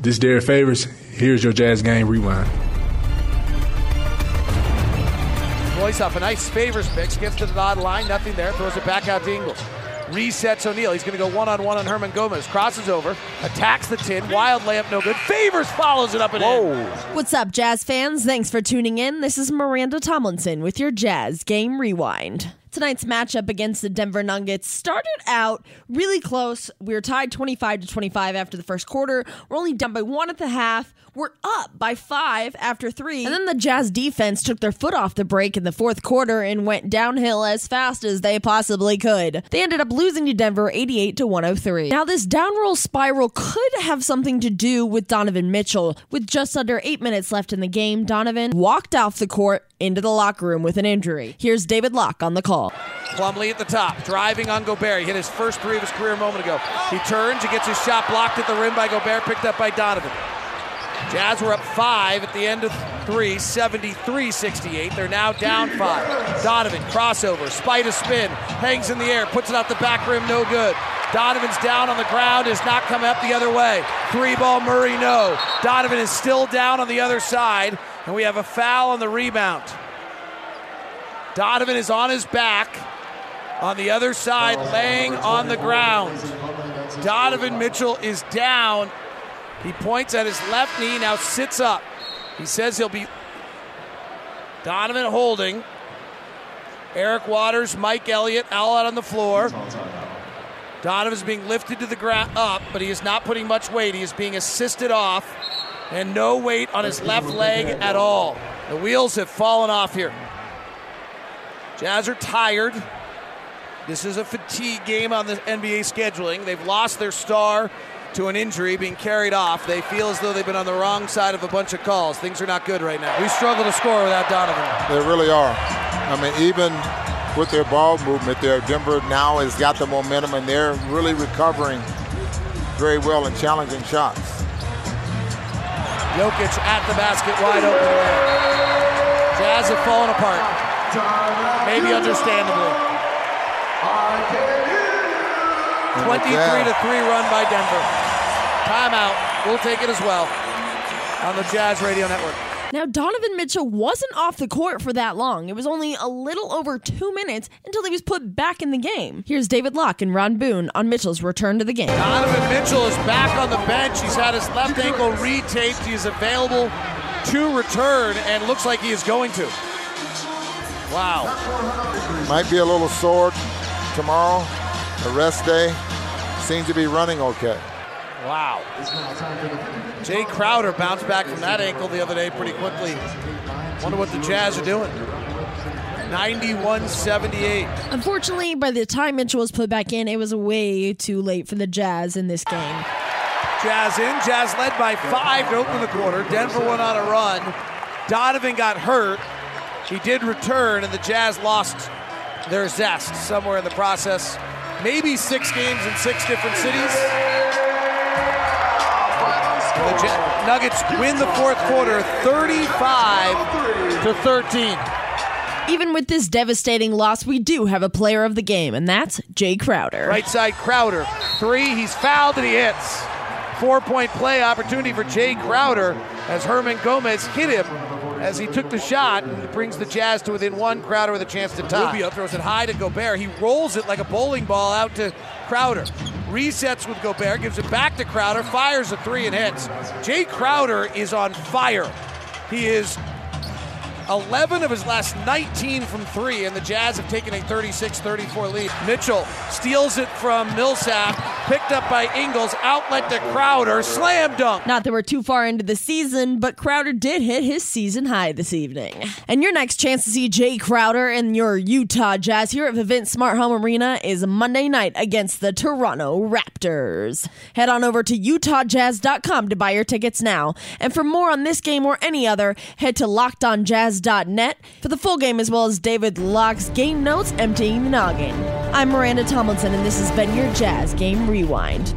This Derrick Favors. Here's your Jazz game rewind. Royce off a nice favors picks, gets to the dotted line, nothing there, throws it back out to Ingles. Resets O'Neale. He's going to go one on one on Hernangomez. Crosses over, attacks the tin. Wild layup, no good. Favors follows it up and Whoa. in. What's up, Jazz fans? Thanks for tuning in. This is Miranda Tomlinson with your Jazz Game Rewind. Tonight's matchup against the Denver Nuggets started out really close. We were tied 25 to 25 after the first quarter. We're only down by one at the half. We're up by five after three. And then the Jazz defense took their foot off the brake in the fourth quarter and went downhill as fast as they possibly could. They ended up losing to Denver 88 to 103. Now, this downroll spiral could have something to do with Donovan Mitchell. With just under eight minutes left in the game, Donovan walked off the court into the locker room with an injury. Here's David Locke on the call. Plumlee at the top, driving on Gobert. He hit his first three of his career a moment ago. He turns, he gets his shot blocked at the rim by Gobert, picked up by Donovan. Jazz were up five at the end of three, 73 68. They're now down five. Donovan, crossover, spider spin, hangs in the air, puts it out the back rim, no good. Donovan's down on the ground, is not coming up the other way. Three ball, Murray, no. Donovan is still down on the other side, and we have a foul on the rebound. Donovan is on his back on the other side, laying on the ground. Donovan Mitchell is down. He points at his left knee, now sits up. He says he'll be. Donovan holding. Eric Waters, Mike Elliott, all out on the floor. Donovan is being lifted to the ground up, but he is not putting much weight. He is being assisted off, and no weight on his left leg at all. The wheels have fallen off here. Jazz are tired. This is a fatigue game on the NBA scheduling. They've lost their star to an injury being carried off. They feel as though they've been on the wrong side of a bunch of calls. Things are not good right now. We struggle to score without Donovan. They really are. I mean, even with their ball movement, their Denver now has got the momentum and they're really recovering very well and challenging shots. Jokic at the basket, wide open. Jazz have fallen apart. Maybe understandably. 23 to 3 run by Denver. Timeout. We'll take it as well on the Jazz Radio Network. Now, Donovan Mitchell wasn't off the court for that long. It was only a little over two minutes until he was put back in the game. Here's David Locke and Ron Boone on Mitchell's return to the game. Donovan Mitchell is back on the bench. He's had his left ankle retaped. He is available to return and looks like he is going to. Wow. Might be a little sore tomorrow, a rest day. Seems to be running okay. Wow. Jae Crowder bounced back from that ankle the other day pretty quickly. Wonder what the Jazz are doing. 91 78. Unfortunately, by the time Mitchell was put back in, it was way too late for the Jazz in this game. Jazz in. Jazz led by five to open the quarter. Denver went on a run. Donovan got hurt. He did return, and the Jazz lost their zest somewhere in the process. Maybe six games in six different cities. The Ja- Nuggets win the fourth quarter 35 to 13. Even with this devastating loss, we do have a player of the game, and that's Jae Crowder. Right side Crowder. Three, he's fouled and he hits. Four point play opportunity for Jae Crowder as Hernangomez hit him as he took the shot and brings the Jazz to within one. Crowder with a chance to tie. Rubio throws it high to Gobert. He rolls it like a bowling ball out to Crowder. Resets with Gobert, gives it back to Crowder, fires a three and hits. Jae Crowder is on fire. He is 11 of his last 19 from three, and the Jazz have taken a 36 34 lead. Mitchell steals it from Millsap, picked up by Ingles, outlet to Crowder, slam dunk. Not that we're too far into the season, but Crowder did hit his season high this evening. And your next chance to see Jae Crowder and your Utah Jazz here at Vivint Smart Home Arena is Monday night against the Toronto Raptors. Head on over to UtahJazz.com to buy your tickets now. And for more on this game or any other, head to LockedOnJazz.net for the full game as well as David Locke's game notes emptying the noggin. I'm Miranda Tomlinson, and this has been your Jazz Game Rewind.